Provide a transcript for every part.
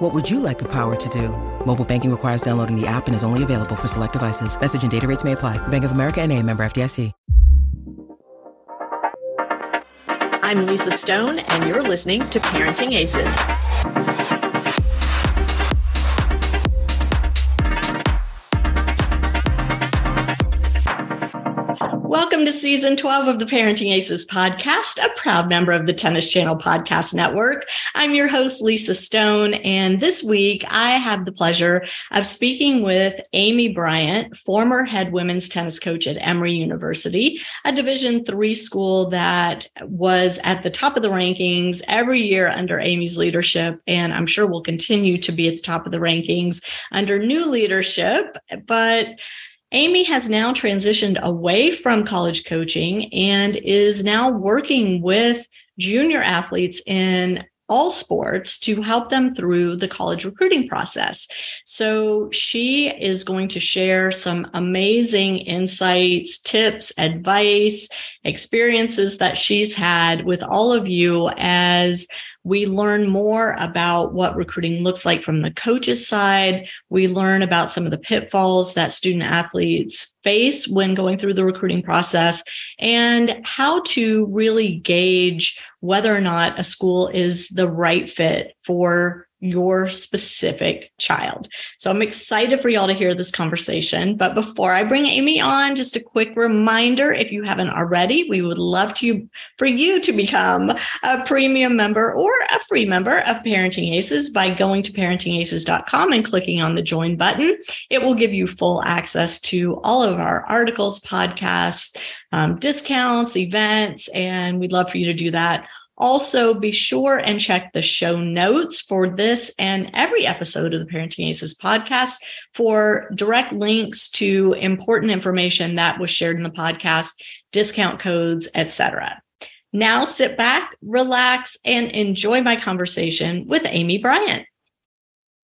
What would you like the power to do? Mobile banking requires downloading the app and is only available for select devices. Message and data rates may apply. Bank of America and a member FDIC. I'm Lisa Stone, and you're listening to Parenting Aces. Welcome to season 12 of the Parenting Aces podcast, a proud member of the Tennis Channel Podcast Network. I'm your host, Lisa Stone, and this week I have the pleasure of speaking with Amy Bryant, former head women's tennis coach at Emory University, a Division three school that was at the top of the rankings every year under Amy's leadership, and I'm sure will continue to be at the top of the rankings under new leadership. But Amy has now transitioned away from college coaching and is now working with junior athletes in all sports to help them through the college recruiting process. So she is going to share some amazing insights, tips, advice, experiences that she's had with all of you as we learn more about what recruiting looks like from the coach's side. We learn about some of the pitfalls that student athletes face when going through the recruiting process and how to really gauge whether or not a school is the right fit for your specific child. So I'm excited for y'all to hear this conversation. But before I bring Amy on, just a quick reminder if you haven't already, we would love to for you to become a premium member or a free member of Parenting Aces by going to parentingaces.com and clicking on the join button. It will give you full access to all of our articles, podcasts, um, discounts, events, and we'd love for you to do that also, be sure and check the show notes for this and every episode of the Parenting Aces podcast for direct links to important information that was shared in the podcast, discount codes, etc. Now sit back, relax, and enjoy my conversation with Amy Bryant.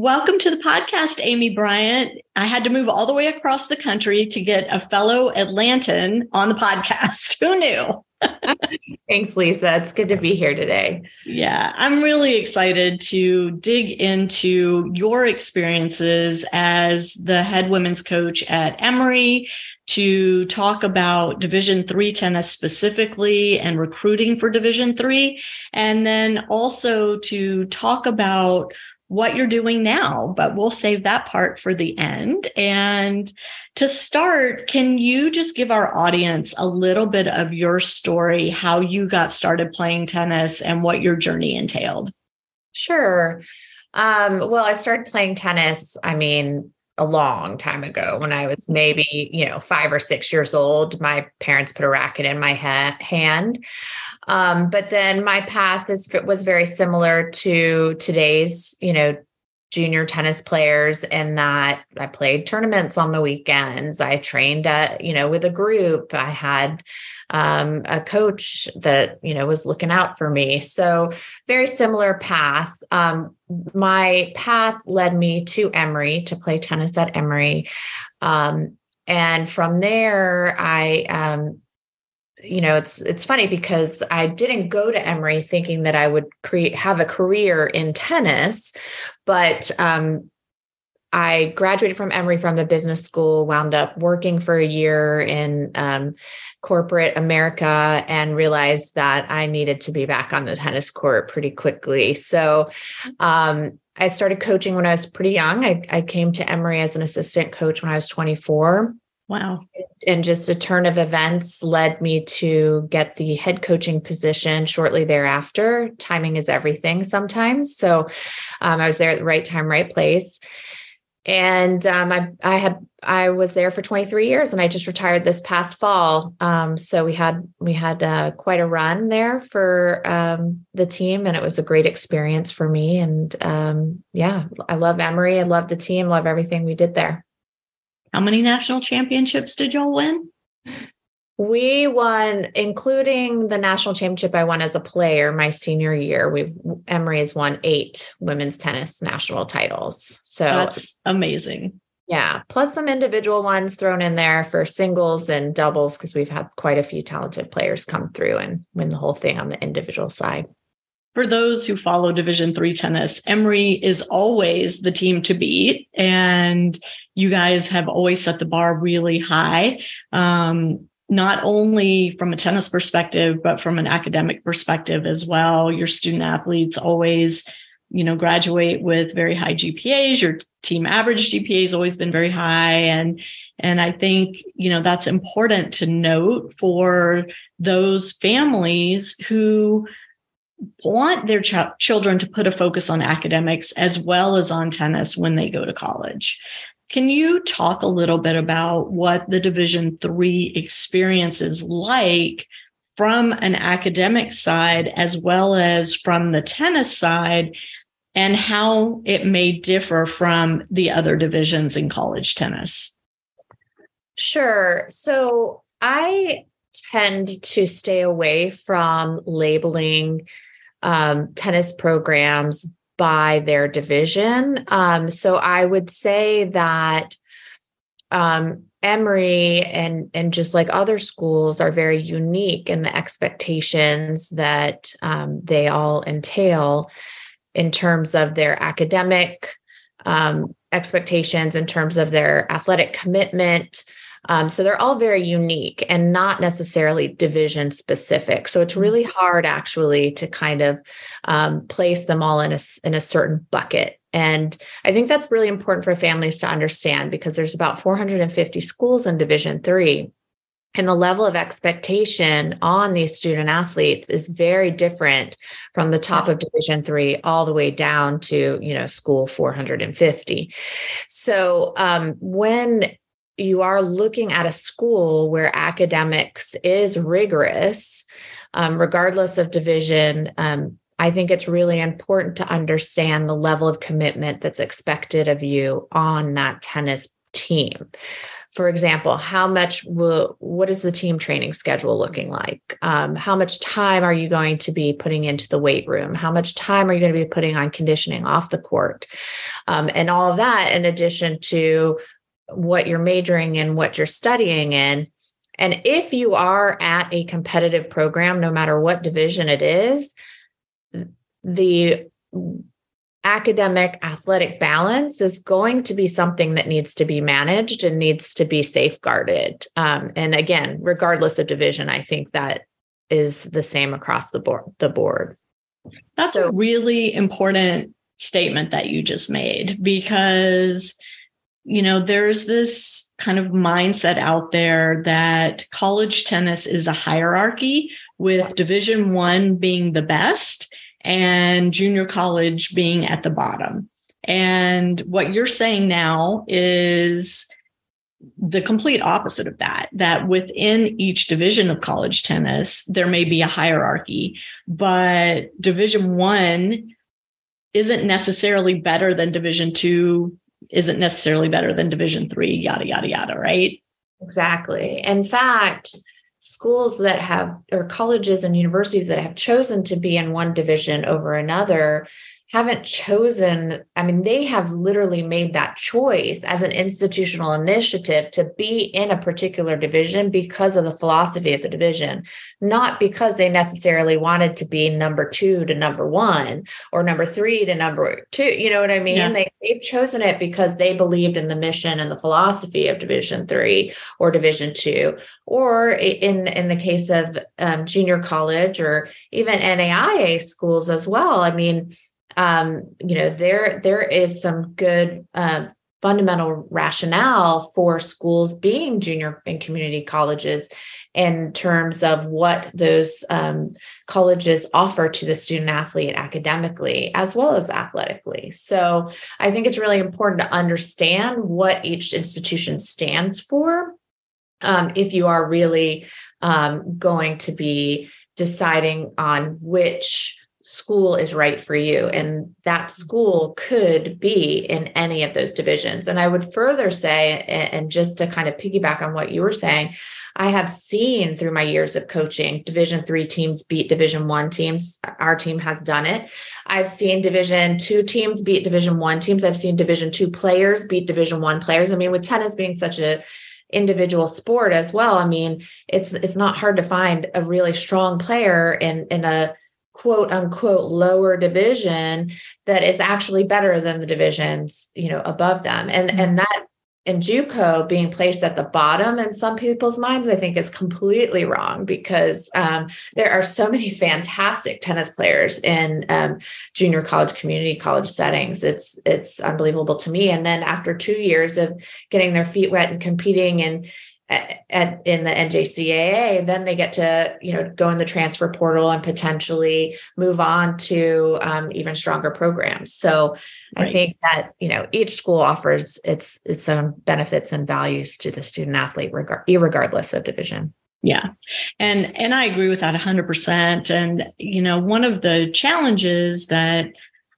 Welcome to the podcast, Amy Bryant. I had to move all the way across the country to get a fellow Atlantan on the podcast. Who knew? Thanks, Lisa. It's good to be here today. Yeah, I'm really excited to dig into your experiences as the head women's coach at Emory to talk about division 3 tennis specifically and recruiting for division 3 and then also to talk about what you're doing now, but we'll save that part for the end. And to start, can you just give our audience a little bit of your story, how you got started playing tennis and what your journey entailed? Sure. Um, well, I started playing tennis, I mean, a long time ago when I was maybe, you know, five or six years old. My parents put a racket in my ha- hand. Um, but then my path is was very similar to today's, you know, junior tennis players in that I played tournaments on the weekends. I trained at, you know, with a group. I had um, a coach that, you know, was looking out for me. So very similar path. Um, my path led me to Emory to play tennis at Emory. Um, and from there, I um, you know it's it's funny because i didn't go to emory thinking that i would create have a career in tennis but um, i graduated from emory from the business school wound up working for a year in um, corporate america and realized that i needed to be back on the tennis court pretty quickly so um, i started coaching when i was pretty young I, I came to emory as an assistant coach when i was 24 Wow. And just a turn of events led me to get the head coaching position shortly thereafter. Timing is everything sometimes. So um, I was there at the right time, right place. And um, I, I had I was there for 23 years, and I just retired this past fall. Um, so we had we had uh, quite a run there for um, the team, and it was a great experience for me. And um, yeah, I love Emory. I love the team. Love everything we did there. How many national championships did y'all win? We won, including the national championship I won as a player my senior year. We Emory has won eight women's tennis national titles. So that's amazing. Yeah. Plus some individual ones thrown in there for singles and doubles because we've had quite a few talented players come through and win the whole thing on the individual side. For those who follow Division three tennis, Emory is always the team to beat. And you guys have always set the bar really high. Um, not only from a tennis perspective, but from an academic perspective as well. Your student athletes always, you know, graduate with very high GPAs. Your team average GPA has always been very high. And, and I think, you know, that's important to note for those families who want their ch- children to put a focus on academics as well as on tennis when they go to college. Can you talk a little bit about what the Division three experience is like from an academic side as well as from the tennis side, and how it may differ from the other divisions in college tennis? Sure. So I tend to stay away from labeling um, tennis programs by their division. Um, so I would say that um, Emory and and just like other schools are very unique in the expectations that um, they all entail in terms of their academic um, expectations, in terms of their athletic commitment, um, so they're all very unique and not necessarily division specific. So it's mm-hmm. really hard actually to kind of um, place them all in a, in a certain bucket. And I think that's really important for families to understand because there's about 450 schools in Division three. And the level of expectation on these student athletes is very different from the top of division three all the way down to you know school 450 so um, when you are looking at a school where academics is rigorous, um, regardless of division, um, I think it's really important to understand the level of commitment that's expected of you on that tennis team. For example, how much will what is the team training schedule looking like? Um, how much time are you going to be putting into the weight room? How much time are you going to be putting on conditioning off the court? Um, and all of that, in addition to what you're majoring in, what you're studying in. And if you are at a competitive program, no matter what division it is, the academic athletic balance is going to be something that needs to be managed and needs to be safeguarded. Um, and again, regardless of division, I think that is the same across the board. The board. That's so, a really important statement that you just made because you know, there's this kind of mindset out there that college tennis is a hierarchy with division 1 being the best and junior college being at the bottom. And what you're saying now is the complete opposite of that that within each division of college tennis there may be a hierarchy but division 1 isn't necessarily better than division 2 isn't necessarily better than division three yada yada yada right? Exactly. In fact schools that have or colleges and universities that have chosen to be in one division over another haven't chosen i mean they have literally made that choice as an institutional initiative to be in a particular division because of the philosophy of the division not because they necessarily wanted to be number 2 to number 1 or number 3 to number 2 you know what i mean yeah. they, they've chosen it because they believed in the mission and the philosophy of division 3 or division 2 or in in the case of um, junior college or even naia schools as well i mean um, you know, there there is some good uh, fundamental rationale for schools being junior and community colleges in terms of what those um, colleges offer to the student athlete academically as well as athletically. So I think it's really important to understand what each institution stands for um, if you are really um, going to be deciding on which school is right for you. And that mm-hmm. school could be in any of those divisions. And I would further say, and just to kind of piggyback on what you were saying, I have seen through my years of coaching division three teams beat division one teams. Our team has done it. I've seen division two teams beat division one teams. I've seen division two players beat division one players. I mean, with tennis being such a individual sport as well, I mean, it's it's not hard to find a really strong player in in a quote unquote lower division that is actually better than the divisions you know above them and and mm-hmm. that in JUCO being placed at the bottom in some people's minds, I think is completely wrong because um, there are so many fantastic tennis players in um, junior college, community college settings. It's it's unbelievable to me. And then after two years of getting their feet wet and competing in at, in the NJCAA, then they get to you know go in the transfer portal and potentially move on to um, even stronger programs. So right. I think that you know each school offers its its own benefits and values to the student athlete, regard, regardless of division. Yeah. And and I agree with that 100% and you know one of the challenges that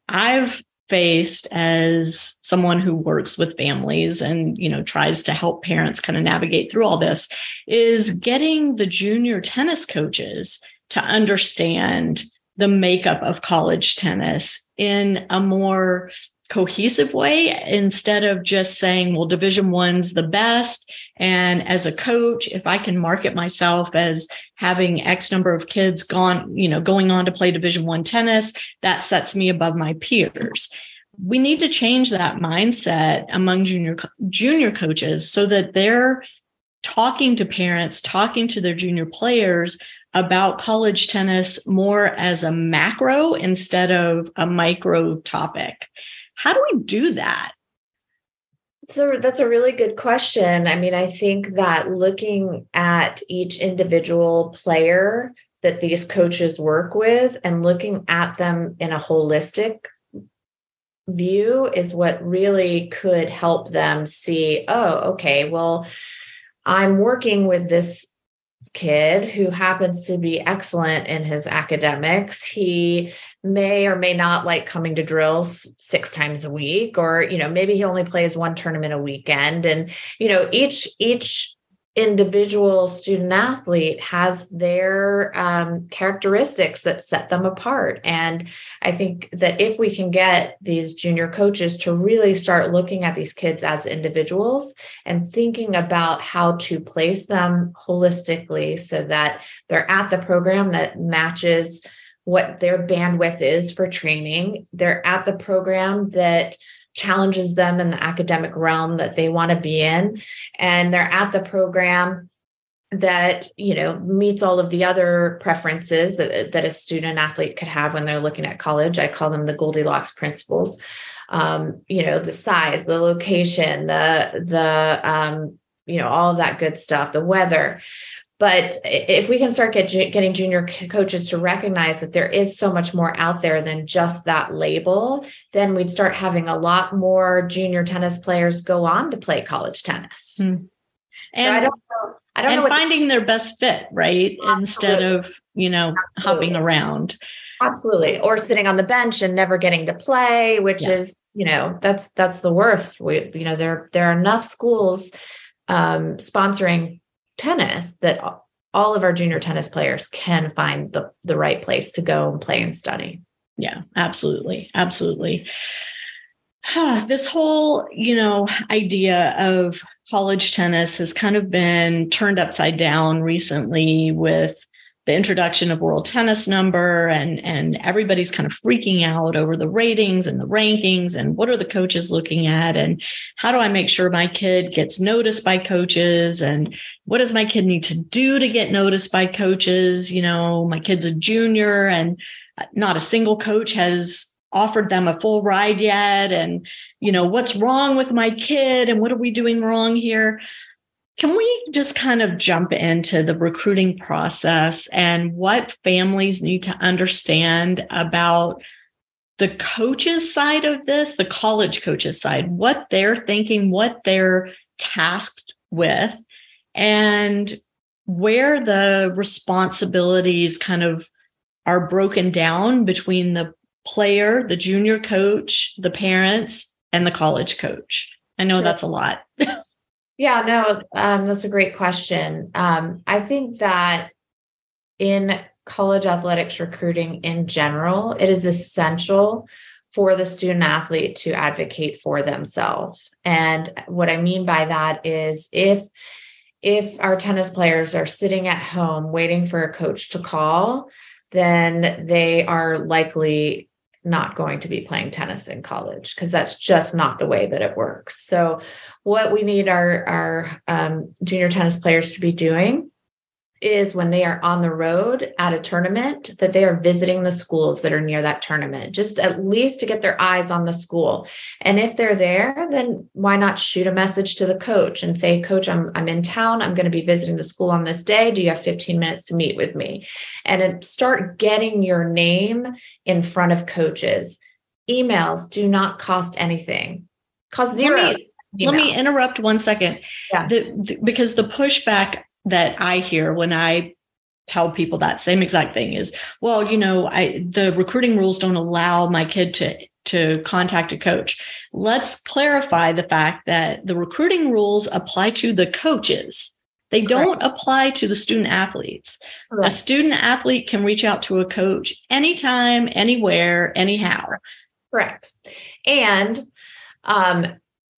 I've faced as someone who works with families and you know tries to help parents kind of navigate through all this is getting the junior tennis coaches to understand the makeup of college tennis in a more cohesive way instead of just saying well division one's the best and as a coach if i can market myself as having x number of kids gone you know going on to play division one tennis that sets me above my peers we need to change that mindset among junior junior coaches so that they're talking to parents talking to their junior players about college tennis more as a macro instead of a micro topic how do we do that? So that's a really good question. I mean, I think that looking at each individual player that these coaches work with and looking at them in a holistic view is what really could help them see oh, okay, well, I'm working with this kid who happens to be excellent in his academics. He may or may not like coming to drills six times a week or you know maybe he only plays one tournament a weekend and you know each each individual student athlete has their um, characteristics that set them apart. And I think that if we can get these junior coaches to really start looking at these kids as individuals and thinking about how to place them holistically so that they're at the program that matches what their bandwidth is for training. They're at the program that challenges them in the academic realm that they want to be in. And they're at the program that you know meets all of the other preferences that, that a student athlete could have when they're looking at college i call them the goldilocks principles um, you know the size the location the the um, you know all of that good stuff the weather but if we can start get, getting junior coaches to recognize that there is so much more out there than just that label, then we'd start having a lot more junior tennis players go on to play college tennis. Hmm. And so I don't know. I don't and know finding their best fit, right? Absolutely. Instead of, you know, Absolutely. hopping around. Absolutely. Or sitting on the bench and never getting to play, which yeah. is, you know, that's that's the worst. We, you know, there there are enough schools um, sponsoring tennis that all of our junior tennis players can find the, the right place to go and play and study. Yeah, absolutely. Absolutely. this whole, you know, idea of college tennis has kind of been turned upside down recently with the introduction of world tennis number and and everybody's kind of freaking out over the ratings and the rankings and what are the coaches looking at and how do I make sure my kid gets noticed by coaches and what does my kid need to do to get noticed by coaches? You know my kid's a junior and not a single coach has offered them a full ride yet and you know what's wrong with my kid and what are we doing wrong here can we just kind of jump into the recruiting process and what families need to understand about the coaches side of this, the college coaches side, what they're thinking, what they're tasked with, and where the responsibilities kind of are broken down between the player, the junior coach, the parents, and the college coach? I know that's a lot. yeah, no, um, that's a great question. Um, I think that in college athletics recruiting in general, it is essential for the student athlete to advocate for themselves. And what I mean by that is if if our tennis players are sitting at home waiting for a coach to call, then they are likely not going to be playing tennis in college because that's just not the way that it works. So, what we need our our um, junior tennis players to be doing is when they are on the road at a tournament that they are visiting the schools that are near that tournament just at least to get their eyes on the school. And if they're there then why not shoot a message to the coach and say coach i'm, I'm in town. I'm going to be visiting the school on this day. Do you have 15 minutes to meet with me? And start getting your name in front of coaches. Emails do not cost anything. Cost zero let me, let me interrupt one second. Yeah. The, the, because the pushback that I hear when I tell people that same exact thing is, well, you know, I the recruiting rules don't allow my kid to to contact a coach. Let's clarify the fact that the recruiting rules apply to the coaches. They don't Correct. apply to the student athletes. Correct. A student athlete can reach out to a coach anytime, anywhere, anyhow. Correct. And um,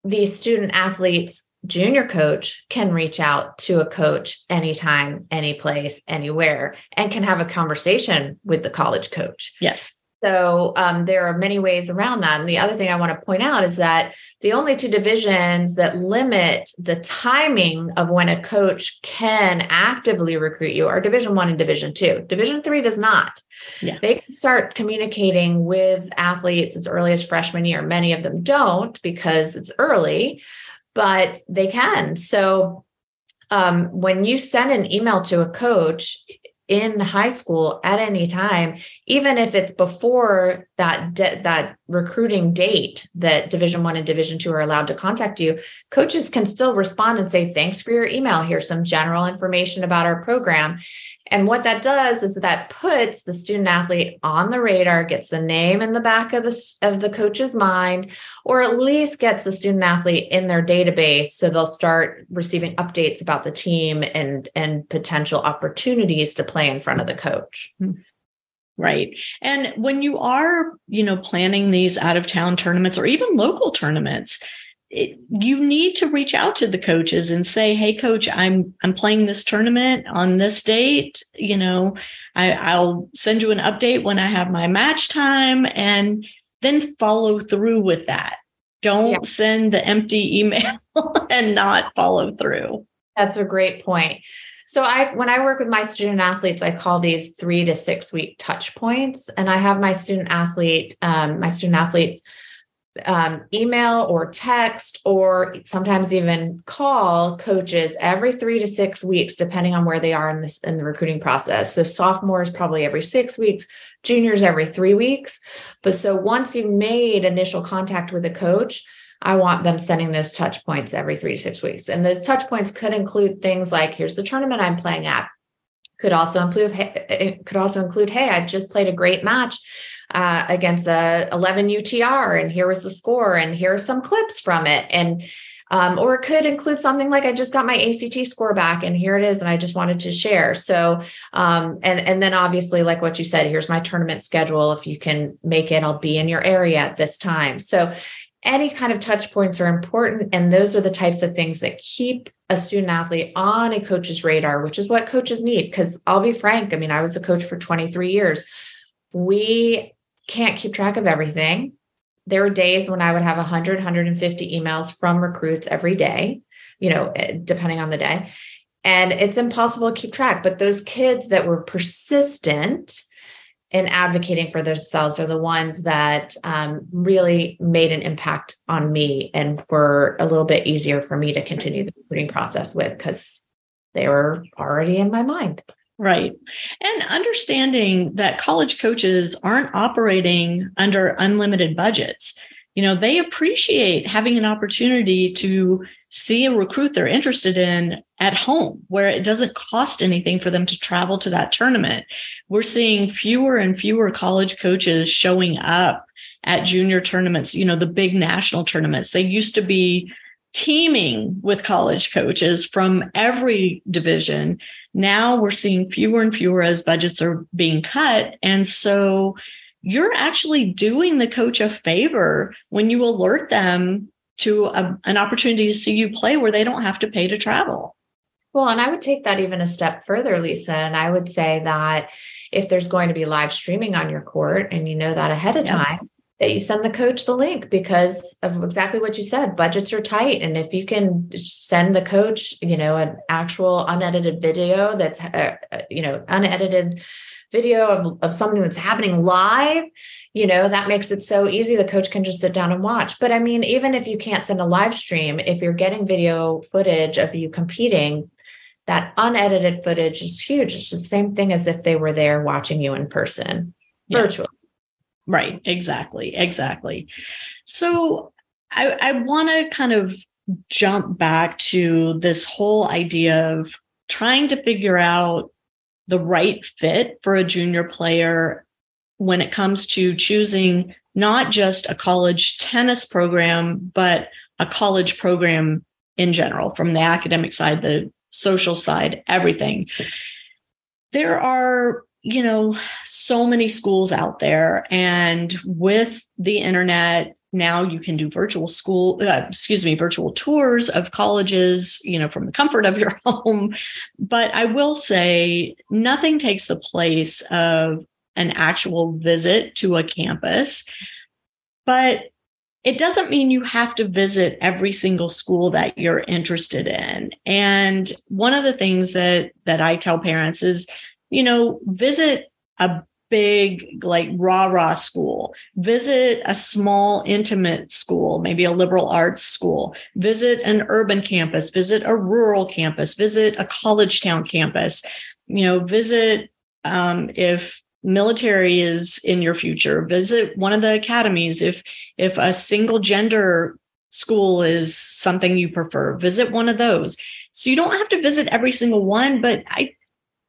the student athletes junior coach can reach out to a coach anytime, any place, anywhere, and can have a conversation with the college coach. Yes. So um, there are many ways around that. And the other thing I want to point out is that the only two divisions that limit the timing of when a coach can actively recruit you are Division One and Division Two. Division Three does not. Yeah. They can start communicating with athletes as early as freshman year. Many of them don't because it's early but they can. So um, when you send an email to a coach in high school at any time, even if it's before that de- that recruiting date that Division One and Division Two are allowed to contact you, coaches can still respond and say, "Thanks for your email. Here's some general information about our program." And what that does is that puts the student athlete on the radar, gets the name in the back of the of the coach's mind, or at least gets the student athlete in their database so they'll start receiving updates about the team and and potential opportunities to play in front of the coach. Hmm. Right. And when you are, you know, planning these out of town tournaments or even local tournaments, it, you need to reach out to the coaches and say hey coach i'm i'm playing this tournament on this date you know I, i'll send you an update when i have my match time and then follow through with that don't yeah. send the empty email and not follow through that's a great point so I when I work with my student athletes, I call these three to six week touch points. And I have my student athlete, um, my student athletes um, email or text or sometimes even call coaches every three to six weeks depending on where they are in this in the recruiting process so sophomores probably every six weeks juniors every three weeks but so once you've made initial contact with a coach i want them sending those touch points every three to six weeks and those touch points could include things like here's the tournament i'm playing at could also include it could also include hey i just played a great match uh, against a 11 UTR, and here was the score, and here are some clips from it, and um, or it could include something like I just got my ACT score back, and here it is, and I just wanted to share. So, um, and and then obviously, like what you said, here's my tournament schedule. If you can make it, I'll be in your area at this time. So, any kind of touch points are important, and those are the types of things that keep a student athlete on a coach's radar, which is what coaches need. Because I'll be frank, I mean, I was a coach for 23 years. We can't keep track of everything. There were days when I would have 100, 150 emails from recruits every day, you know, eh, depending on the day. And it's impossible to keep track. But those kids that were persistent and advocating for themselves are the ones that um, really made an impact on me and were a little bit easier for me to continue the recruiting process with because they were already in my mind. Right. And understanding that college coaches aren't operating under unlimited budgets. You know, they appreciate having an opportunity to see a recruit they're interested in at home where it doesn't cost anything for them to travel to that tournament. We're seeing fewer and fewer college coaches showing up at junior tournaments, you know, the big national tournaments. They used to be teeming with college coaches from every division. Now we're seeing fewer and fewer as budgets are being cut. And so you're actually doing the coach a favor when you alert them to a, an opportunity to see you play where they don't have to pay to travel. Well, and I would take that even a step further, Lisa. And I would say that if there's going to be live streaming on your court and you know that ahead of yeah. time, that you send the coach the link because of exactly what you said. Budgets are tight. And if you can send the coach, you know, an actual unedited video that's, uh, uh you know, unedited video of, of something that's happening live, you know, that makes it so easy. The coach can just sit down and watch. But I mean, even if you can't send a live stream, if you're getting video footage of you competing, that unedited footage is huge. It's the same thing as if they were there watching you in person, yeah. virtually. Right. Exactly. Exactly. So I, I want to kind of jump back to this whole idea of trying to figure out the right fit for a junior player when it comes to choosing not just a college tennis program, but a college program in general, from the academic side, the social side, everything. There are, you know, so many schools out there. And with the internet, now you can do virtual school uh, excuse me virtual tours of colleges you know from the comfort of your home but i will say nothing takes the place of an actual visit to a campus. But it doesn't mean you have to visit every single school that you're interested in. And one of the things that that I tell parents is, you know, visit a big like rah rah school. Visit a small intimate school maybe a liberal arts school. Visit an urban campus. Visit a rural campus. Visit a college town campus. You know visit um, if military is in your future visit one of the academies. If if a single gender school is something you prefer visit one of those. So you don't have to visit every single one but i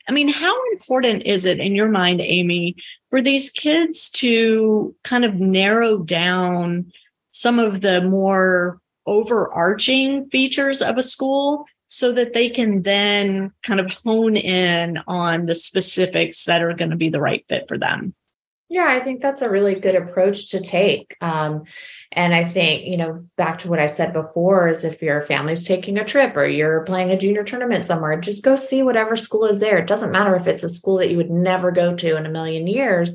i mean how important is it in your mind amy for these kids to kind of narrow down some of the more overarching features of a school so that they can then kind of hone in on the specifics that are going to be the right fit for them. Yeah, I think that's a really good approach to take. Um, and I think, you know, back to what I said before is if your family's taking a trip or you're playing a junior tournament somewhere, just go see whatever school is there. It doesn't matter if it's a school that you would never go to in a million years.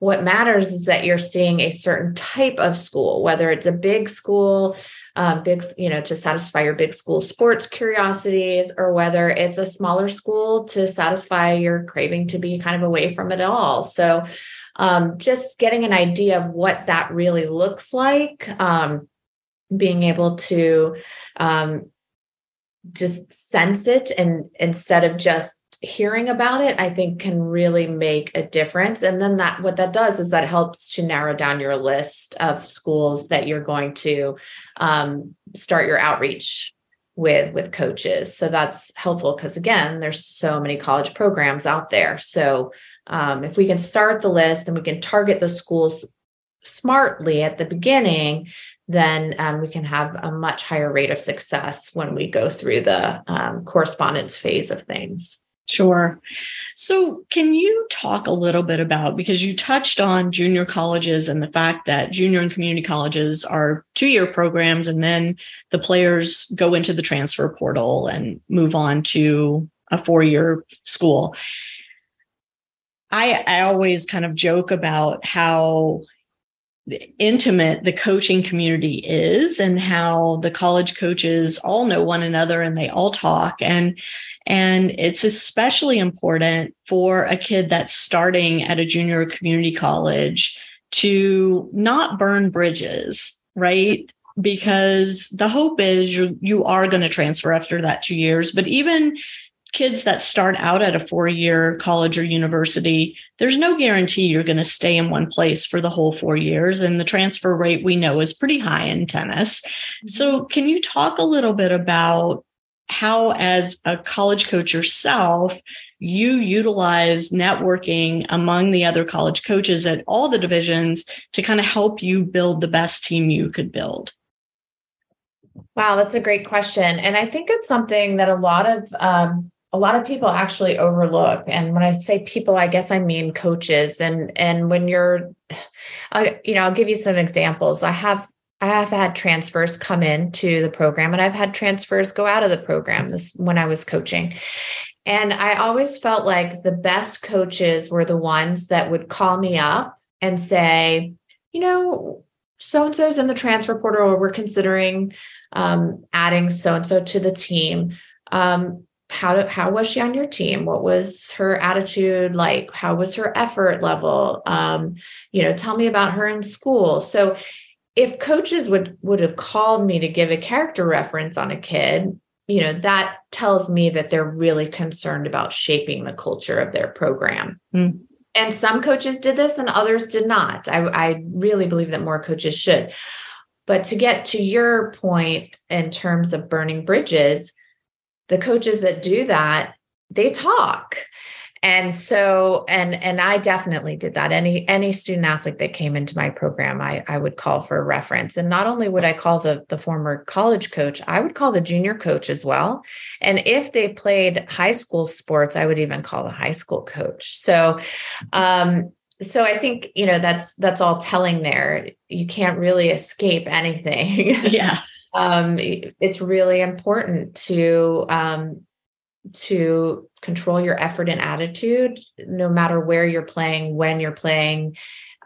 What matters is that you're seeing a certain type of school, whether it's a big school um, big, you know, to satisfy your big school sports curiosities, or whether it's a smaller school to satisfy your craving to be kind of away from it all. So, um, just getting an idea of what that really looks like, um, being able to um, just sense it and instead of just hearing about it i think can really make a difference. And then that what that does is that helps to narrow down your list of schools that you're going to um, start your outreach with with coaches. So that's helpful because again there's so many college programs out there. So um, if we can start the list and we can target the schools smartly at the beginning then um, we can have a much higher rate of success when we go through the um, correspondence phase of things Sure. So, can you talk a little bit about because you touched on junior colleges and the fact that junior and community colleges are two year programs, and then the players go into the transfer portal and move on to a four year school. I, I always kind of joke about how intimate the coaching community is and how the college coaches all know one another and they all talk. And and it's especially important for a kid that's starting at a junior community college to not burn bridges right? Because the hope is you you are going to transfer after that 2 years but even kids that start out at a four year college or university, there's no guarantee you're going to stay in one place for the whole four years. And the transfer rate we know is pretty high in tennis. Mm-hmm. So, can you talk a little bit about how, as a college coach yourself, you utilize networking among the other college coaches at all the divisions to kind of help you build the best team you could build? Wow, that's a great question. And I think it's something that a lot of um, a lot of people actually overlook. And when i say people i guess i mean coaches. And and when you're I, you know i'll give you some examples. I have i have had transfers come into the program and i've had transfers go out of the program this when i was coaching. And i always felt like the best coaches were the ones that would call me up and say you know so and so's in the transfer portal. Or we're considering um, adding so and so to the team. Um, how to, how was she on your team? What was her attitude like? How was her effort level? Um, you know tell me about her in school. So if coaches would would have called me to give a character reference on a kid you know that tells me that they're really concerned about shaping the culture of their program. Mm. and some coaches did this and others did not. I, I really believe that more coaches should. But to get to your point in terms of burning bridges the coaches that do that, they talk. And so, and and I definitely did that. Any any student athlete that came into my program, I I would call for reference. And not only would I call the the former college coach, I would call the junior coach as well. And if they played high school sports, I would even call the high school coach. So um so I think you know that's that's all telling there. You can't really escape anything. Yeah um, it's really important to um, to control your effort and attitude no matter where you're playing when you're playing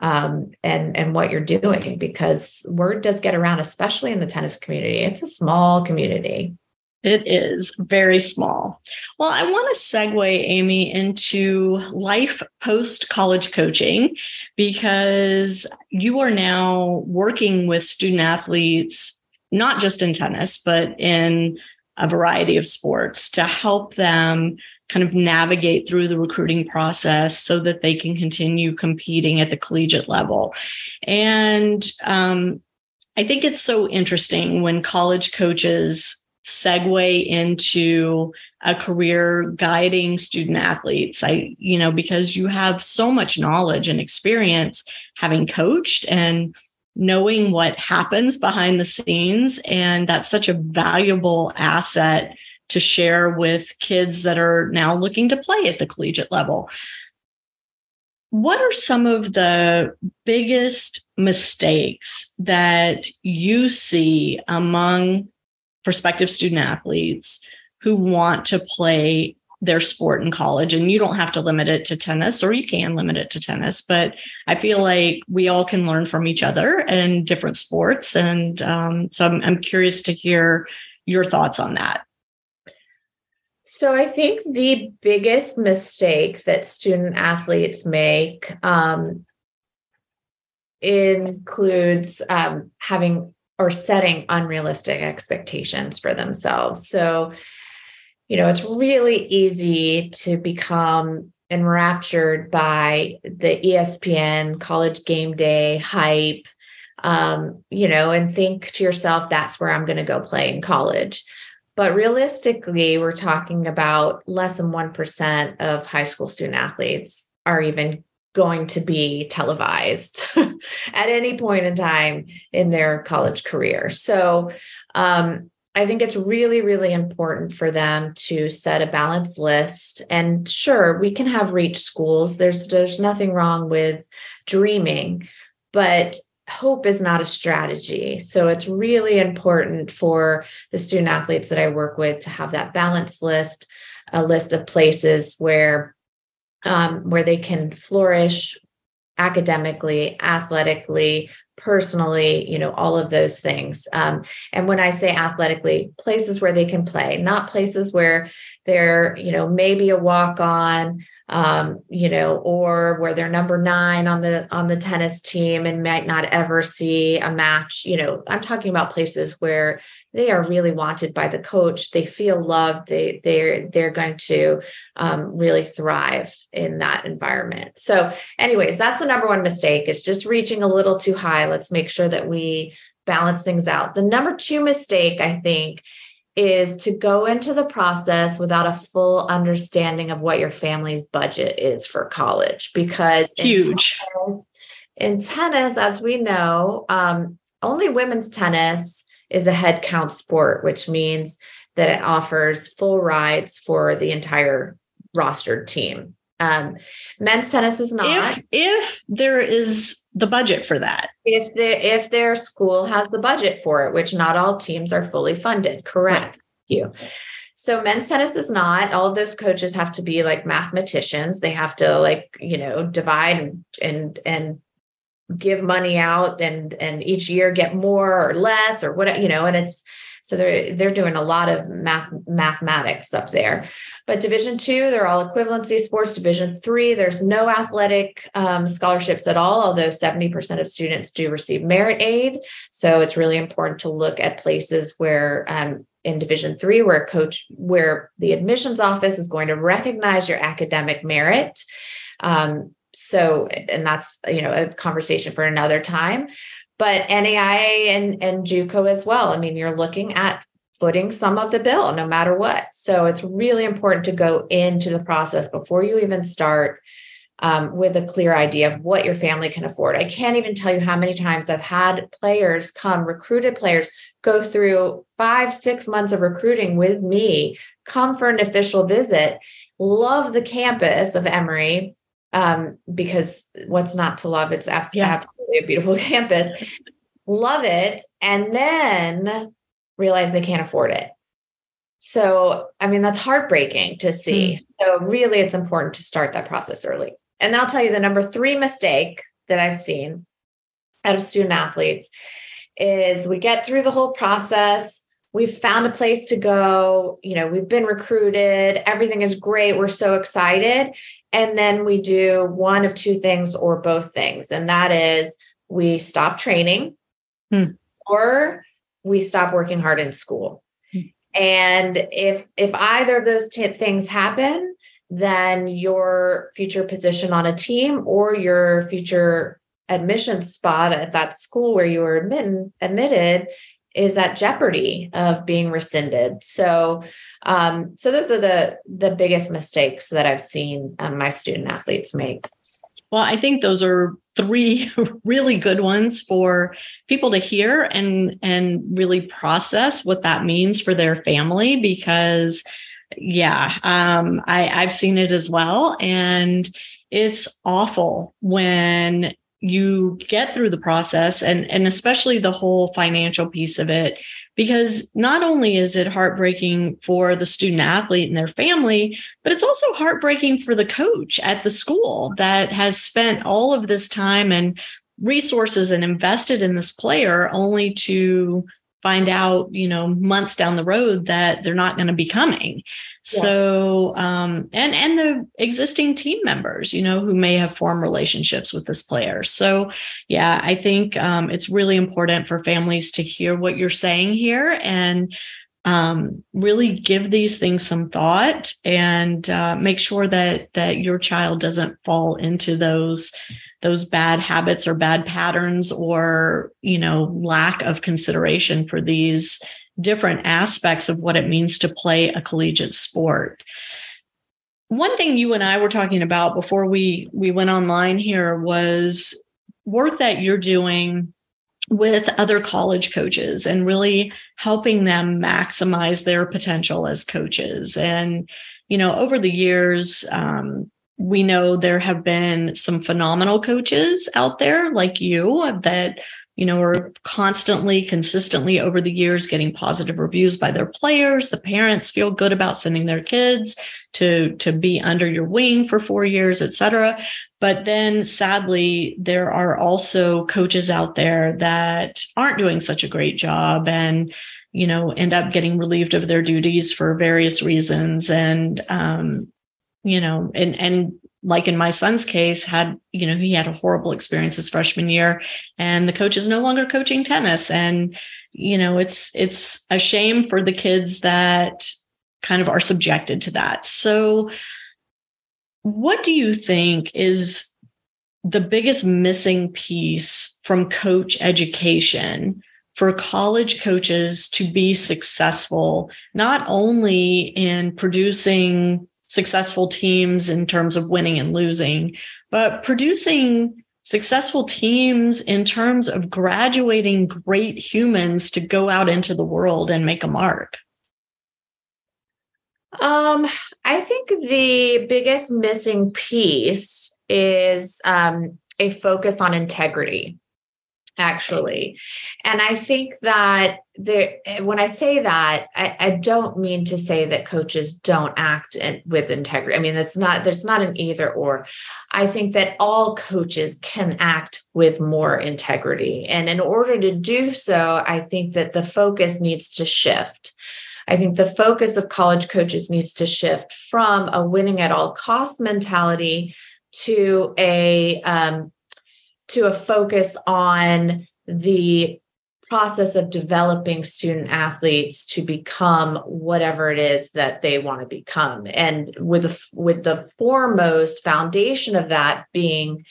um, and and what you're doing because word does get around especially in the tennis community it's a small community it is very small. Well, I want to segue, Amy, into life post college coaching because you are now working with student athletes not just in tennis, but in a variety of sports to help them kind of navigate through the recruiting process so that they can continue competing at the collegiate level. And um, I think it's so interesting when college coaches segue into a career guiding student athletes. I, you know, because you have so much knowledge and experience having coached and knowing what happens behind the scenes. And that's such a valuable asset to share with kids that are now looking to play at the collegiate level. What are some of the biggest mistakes that you see among prospective student athletes who want to play their sport in college and you don't have to limit it to tennis or you can limit it to tennis but i feel like we all can learn from each other in different sports and um, so I'm, I'm curious to hear your thoughts on that. So i think the biggest mistake that student athletes make um, includes um, having or setting unrealistic expectations for themselves. So you know, it's really easy to become enraptured by the ESPN college game day hype, um, you know, and think to yourself, that's where I'm going to go play in college. But realistically, we're talking about less than 1% of high school student athletes are even going to be televised at any point in time in their college career. So, um, I think it's really, really important for them to set a balanced list. And sure, we can have reach schools. There's there's nothing wrong with dreaming, but hope is not a strategy. So it's really important for the student athletes that I work with to have that balanced list, a list of places where um, where they can flourish academically, athletically, personally, you know, all of those things. Um, and when I say athletically, places where they can play, not places where they're, you know, maybe a walk on, um, you know, or where they're number nine on the on the tennis team and might not ever see a match. You know, I'm talking about places where they are really wanted by the coach. They feel loved. They they're they're going to um, really thrive in that environment. So, anyways, that's the number one mistake is just reaching a little too high. Let's make sure that we balance things out. The number two mistake, I think, is to go into the process without a full understanding of what your family's budget is for college because huge in tennis, in tennis as we know um, only women's tennis is a head count sport which means that it offers full rides for the entire rostered team um, men's tennis is not. If, if there is the budget for that. If the if their school has the budget for it, which not all teams are fully funded. Correct. Right. Thank you. So men's tennis is not. All of those coaches have to be like mathematicians. They have to like, you know, divide and and and give money out and and each year get more or less or what you know and it's so they're they're doing a lot of math mathematics up there. But Division two, they're all equivalency sports. Division three, there's no athletic um, scholarships at all, although 70% of students do receive merit aid. So it's really important to look at places where um, in division three where coach where the admissions office is going to recognize your academic merit um, so and that's you know a conversation for another time but NAIA and, and JUCO as well. I mean, you're looking at footing some of the bill no matter what. So it's really important to go into the process before you even start um, with a clear idea of what your family can afford. I can't even tell you how many times I've had players come, recruited players, go through five, six months of recruiting with me, come for an official visit, love the campus of Emory, um, because what's not to love? It's absolutely, yeah. absolutely a beautiful campus. love it, and then realize they can't afford it. So, I mean, that's heartbreaking to see. Mm. So, really, it's important to start that process early. And I'll tell you the number three mistake that I've seen out of student athletes is we get through the whole process. We've found a place to go. You know, we've been recruited. Everything is great. We're so excited. And then we do one of two things or both things. And that is we stop training hmm. or we stop working hard in school. Hmm. And if if either of those t- things happen, then your future position on a team or your future admission spot at that school where you were admitted admitted is at jeopardy of being rescinded. So, um, so those are the the biggest mistakes that I've seen um, my student athletes make. Well, I think those are three really good ones for people to hear and and really process what that means for their family because yeah um, I, i've seen it as well and it's awful when you get through the process and and especially the whole financial piece of it because not only is it heartbreaking for the student athlete and their family but it's also heartbreaking for the coach at the school that has spent all of this time and resources and invested in this player only to find out you know months down the road that they're not going to be coming. So um and and the existing team members you know who may have formed relationships with this player. So yeah i think um, it's really important for families to hear what you're saying here and um, really give these things some thought and uh, make sure that that your child doesn't fall into those those bad habits or bad patterns or you know lack of consideration for these different aspects of what it means to play a collegiate sport. One thing you and I were talking about before we we went online here was work that you're doing with other college coaches and really helping them maximize their potential as coaches. And you know over the years um, we know there have been some phenomenal coaches out there like you that you know, are constantly, consistently over the years getting positive reviews by their players. The parents feel good about sending their kids to, to be under your wing for four years, et cetera. But then sadly, there are also coaches out there that aren't doing such a great job and, you know, end up getting relieved of their duties for various reasons. And, um, you know, and, and like in my son's case, had, you know, he had a horrible experience his freshman year and the coach is no longer coaching tennis. And, you know, it's, it's a shame for the kids that kind of are subjected to that. So, what do you think is the biggest missing piece from coach education for college coaches to be successful, not only in producing successful teams in terms of winning and losing, but producing successful teams in terms of graduating great humans to go out into the world and make a mark? Um, I think the biggest missing piece is um, a focus on integrity actually. And I think that there, when I say that, I, I, don't mean to say that coaches don't act with integrity. I mean, that's not, there's not an either or. I think that all coaches can act with more integrity. And in order to do so, I think that the focus needs to shift. I think the focus of college coaches needs to shift from a winning at all cost mentality to a um, to a focus on the process of developing student athletes to become whatever it is that they want to become. And with the with the foremost foundation of that being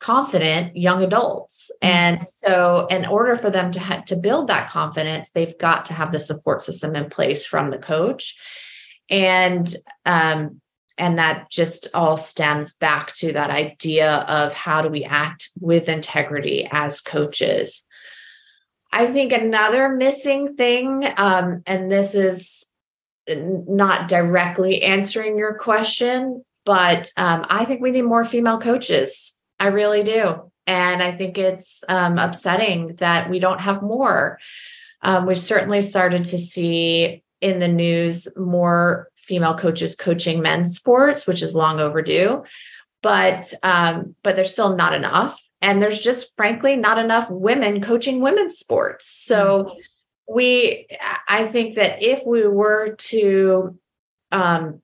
confident young adults. Mm-hmm. and so in order for them to ha- to build that confidence they've got to have the support system in place from the coach. And um, and that just all stems back to that idea of how do we act with integrity as coaches. I think another missing thing um, and this is not directly answering your question but um, i think we need more female coaches. I really do. And i think it's um, upsetting that we don't have more. Um, we've certainly started to see in the news more female coaches coaching men's sports, which is long overdue. But um, but there's still not enough, and there's just frankly not enough women coaching women's sports. So mm-hmm. we, I think that if we were to um,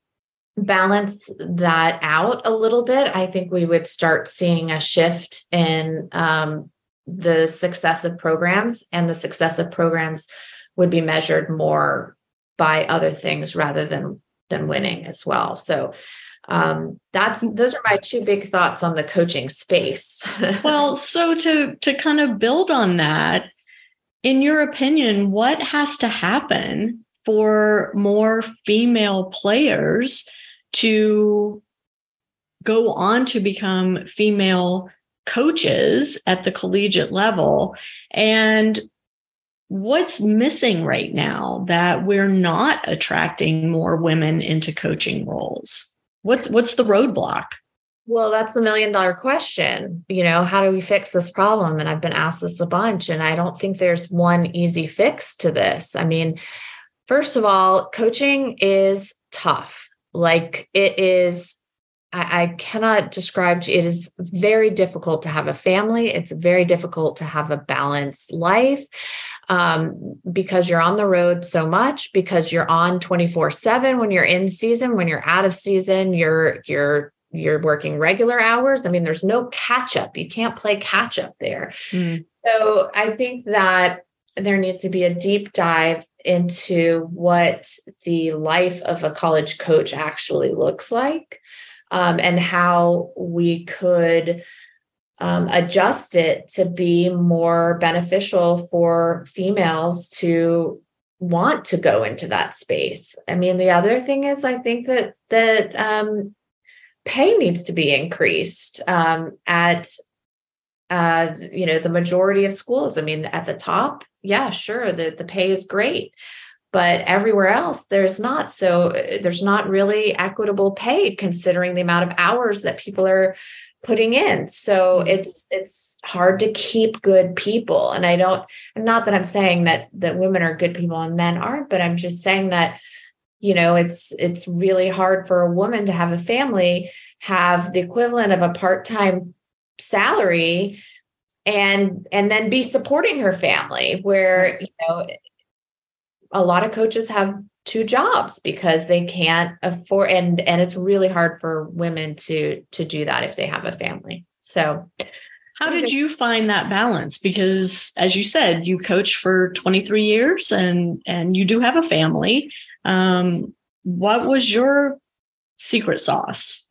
balance that out a little bit, I think we would start seeing a shift in um, the success of programs, and the success of programs would be measured more by other things rather than than winning as well. So um, that's those are my two big thoughts on the coaching space. well, so to to kind of build on that, in your opinion, what has to happen for more female players to go on to become female coaches at the collegiate level and what's missing right now that we're not attracting more women into coaching roles? What's what's the roadblock? Well, that's the million dollar question. You know, how do we fix this problem? And I've been asked this a bunch, and I don't think there's one easy fix to this. I mean, first of all, coaching is tough. Like it is I, I cannot describe it is very difficult to have a family. It's very difficult to have a balanced life um, because you're on the road so much, because you're on 24 seven when you're in season, when you're out of season, you're, you're, you're working regular hours. I mean, there's no catch up. You can't play catch up there. Mm. So I think that there needs to be a deep dive into what the life of a college coach actually looks like um, and how we could um, adjust it to be more beneficial for females to want to go into that space. I mean, the other thing is, I think that that um, pay needs to be increased um, at uh, you know the majority of schools. I mean, at the top, yeah, sure, the the pay is great, but everywhere else there's not so uh, there's not really equitable pay considering the amount of hours that people are putting in. So mm-hmm. it's it's hard to keep good people. And i don't not that i'm saying that that women are good people and men aren't but i'm just saying that you know it's it's really hard for a woman to have a family have the equivalent of a part-time salary and and then be supporting her family where you know a lot of coaches have two jobs because they can't afford and and it's really hard for women to to do that if they have a family so how did you find that balance because as you said you coach for 23 years and and you do have a family um what was your secret sauce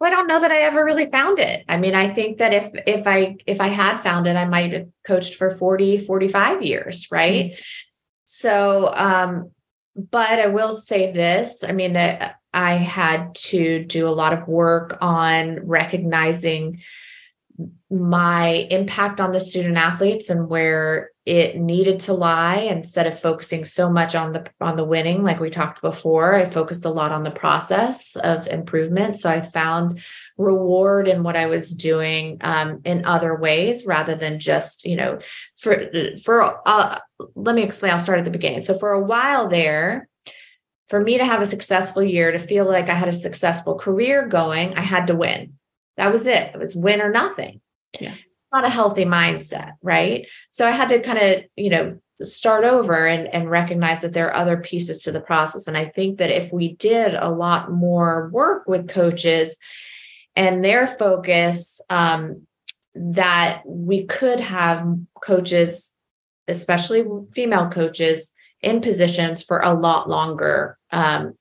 well, I don't know that I ever really found it. I mean, I think that if if I if I had found it, I might have coached for 40, 45 years, right? Mm-hmm. So, um, but I will say this I mean, I had to do a lot of work on recognizing my impact on the student athletes and where it needed to lie instead of focusing so much on the on the winning like we talked before i focused a lot on the process of improvement. So i found reward in what i was doing um, in other ways rather than just you know for for uh, let me explain i'll start at the beginning. So for a while there for me to have a successful year to feel like i had a successful career going i had to win. That was it. It was win or nothing yeah not a healthy mindset, right? So I had to kind of, you know, start over and, and recognize that there are other pieces to the process. And I think that if we did a lot more work with coaches and their focus, um, that we could have coaches, especially female coaches, in positions for a lot longer um,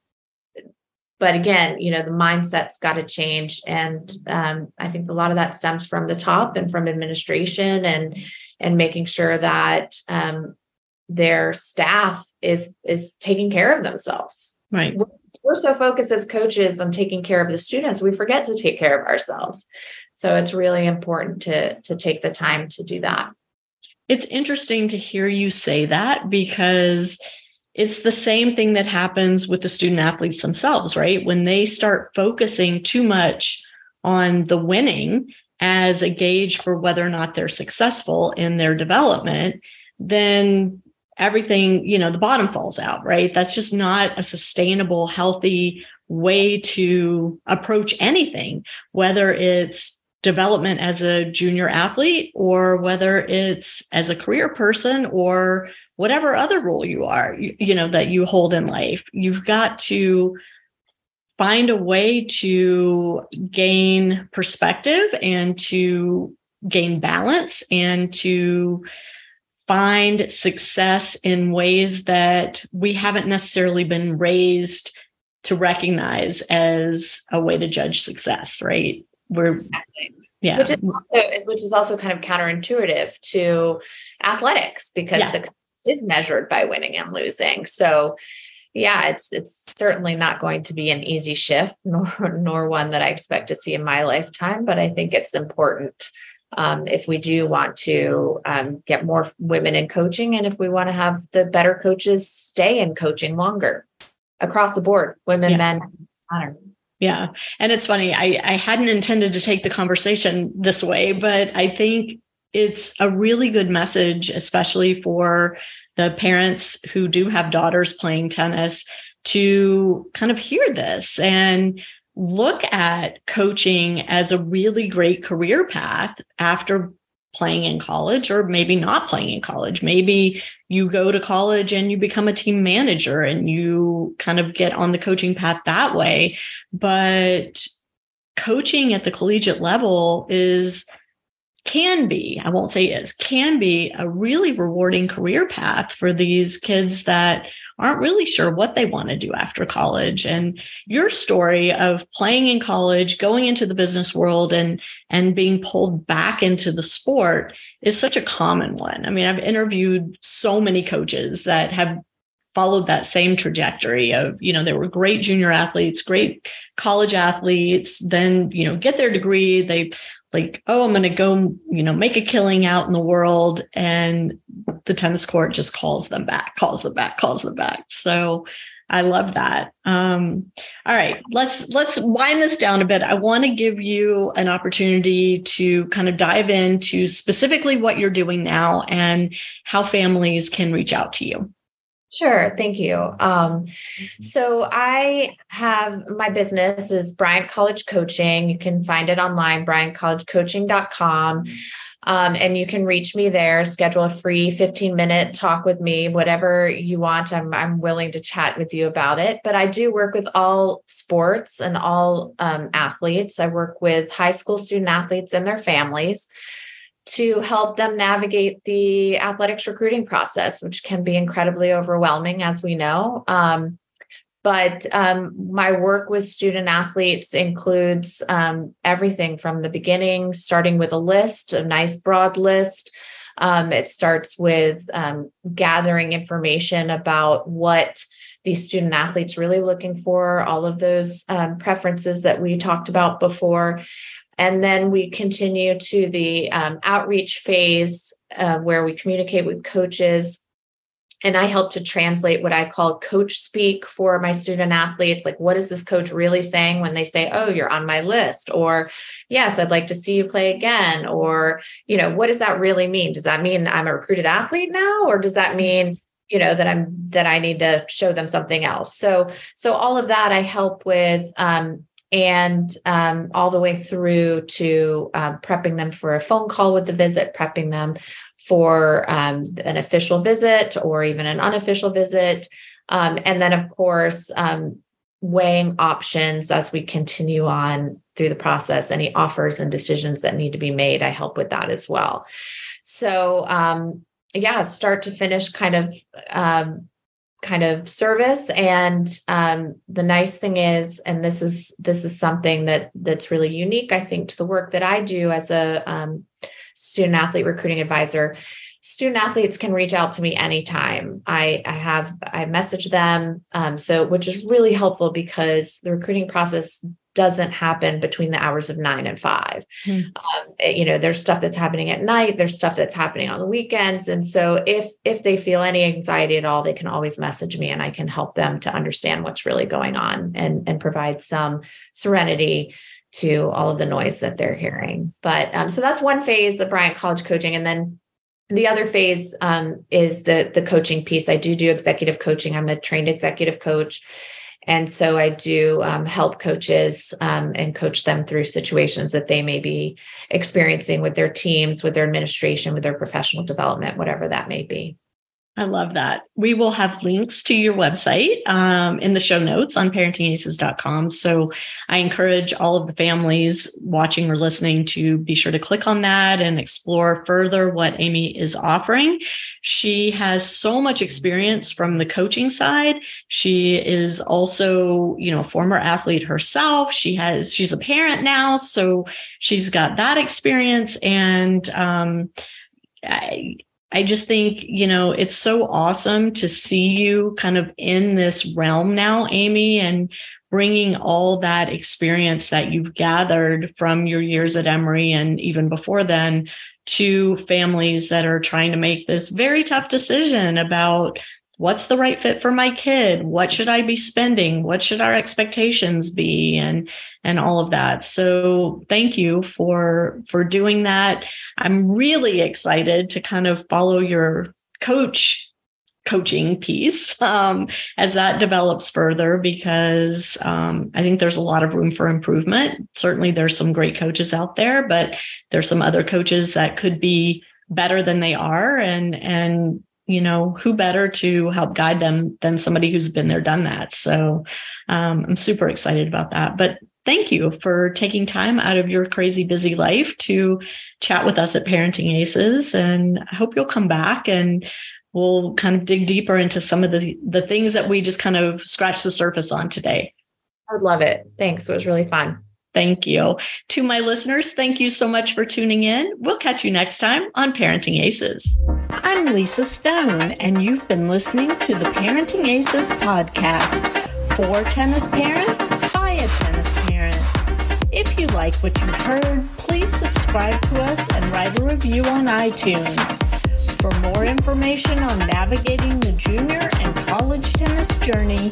but again you know the mindset's got to change and um, i think a lot of that stems from the top and from administration and and making sure that um, their staff is is taking care of themselves. Right. We're, we're so focused as coaches on taking care of the students we forget to take care of ourselves. So it's really important to to take the time to do that. It's interesting to hear you say that because it's the same thing that happens with the student athletes themselves, right? When they start focusing too much on the winning as a gauge for whether or not they're successful in their development, then everything, you know, the bottom falls out, right? That's just not a sustainable, healthy way to approach anything, whether it's development as a junior athlete or whether it's as a career person or whatever other role you are you, you know that you hold in life you've got to find a way to gain perspective and to gain balance and to find success in ways that we haven't necessarily been raised to recognize as a way to judge success right? We're yeah. Which is also which is also kind of counterintuitive to athletics because yeah. success is measured by winning and losing. So yeah, it's it's certainly not going to be an easy shift, nor nor one that I expect to see in my lifetime. But I think it's important um, if we do want to um, get more women in coaching, and if we want to have the better coaches stay in coaching longer across the board, women, yeah. men, matter. Yeah, and it's funny. I I hadn't intended to take the conversation this way, but I think it's a really good message, especially for the parents who do have daughters playing tennis to kind of hear this and look at coaching as a really great career path after playing in college or maybe not playing in college. Maybe you go to college and you become a team manager and you kind of get on the coaching path that way. But coaching at the collegiate level is can be, I won't say is, can be a really rewarding career path for these kids that aren't really sure what they want to do after college. And your story of playing in college, going into the business world and and being pulled back into the sport is such a common one. I mean, I've interviewed so many coaches that have followed that same trajectory of you know they were great junior athletes great college athletes then you know get their degree they like, oh, I'm going to go, you know, make a killing out in the world. And the tennis court just calls them back, calls them back, calls them back. So I love that. Um, all right, let's let's wind this down a bit. I want to give you an opportunity to kind of dive into specifically what you're doing now and how families can reach out to you. Sure, thank you. Um, so I have my business is Bryant College Coaching. You can find it online, bryantcollegecoaching.com. Um, and you can reach me there, schedule a free 15 minute talk with me, whatever you want. I'm, I'm willing to chat with you about it. But I do work with all sports and all um, athletes. I work with high school student athletes and their families to help them navigate the athletics recruiting process, which can be incredibly overwhelming, as we know. Um, but um, my work with student athletes includes um, everything from the beginning, starting with a list, a nice broad list. Um, it starts with um, gathering information about what these student athletes really looking for, all of those um, preferences that we talked about before. And then we continue to the um, outreach phase uh, where we communicate with coaches and I help to translate what I call coach speak for my student athletes. Like, what is this coach really saying when they say, Oh, you're on my list? Or, Yes, I'd like to see you play again. Or, you know, what does that really mean? Does that mean I'm a recruited athlete now? Or does that mean, you know, that I'm, that I need to show them something else? So, so all of that I help with. Um, and um, all the way through to um, prepping them for a phone call with the visit, prepping them for um, an official visit or even an unofficial visit. Um, and then, of course, um, weighing options as we continue on through the process, any offers and decisions that need to be made, I help with that as well. So, um, yeah, start to finish kind of um, kind of service. And um, the nice thing is and this is this is something that that's really unique i think to the work that i do as a um, student athlete recruiting advisor student athletes can reach out to me anytime i i have i message them um, so which is really helpful because the recruiting process doesn't happen between the hours of nine and five. Hmm. Um, eh, you know, there's stuff that's happening at night. There's stuff that's happening on the weekends, and so if if they feel any anxiety at all, they can always message me, and I can help them to understand what's really going on and and provide some serenity to all of the noise that they're hearing. But um, so that's one phase of Bryant College coaching. And then the other phase um, is the, the coaching piece. I do do executive coaching. I'm a trained executive coach. And so I do um, help coaches um, and coach them through situations that they may be experiencing with their teams, with their administration, with their professional development, whatever that may be. I love that. We will have links to your website um, in the show notes on parentingaces.com. So I encourage all of the families watching or listening to be sure to click on that and explore further what Amy is offering. She has so much experience from the coaching side. She is also, you know, a former athlete herself. She has, she's a parent now. So she's got that experience. And, um, I, I just think, you know, it's so awesome to see you kind of in this realm now, Amy, and bringing all that experience that you've gathered from your years at Emory and even before then to families that are trying to make this very tough decision about what's the right fit for my kid? What should i be spending? What should our expectations be? And and all of that. So thank you for for doing that. I'm really excited to kind of follow your coach coaching piece um, as that develops further because um, i think there's a lot of room for improvement. Certainly there's some great coaches out there but there's some other coaches that could be better than they are. And and you know, who better to help guide them than somebody who's been there, done that. So um, I'm super excited about that. But thank you for taking time out of your crazy busy life to chat with us at Parenting Aces. And I hope you'll come back and we'll kind of dig deeper into some of the, the things that we just kind of scratched the surface on today. I'd love it. Thanks. It was really fun. Thank you. To my listeners, thank you so much for tuning in. We'll catch you next time on Parenting Aces. I'm Lisa Stone, and you've been listening to the Parenting Aces podcast for tennis parents by a tennis parent. If you like what you heard, please subscribe to us and write a review on iTunes. For more information on navigating the junior and college tennis journey,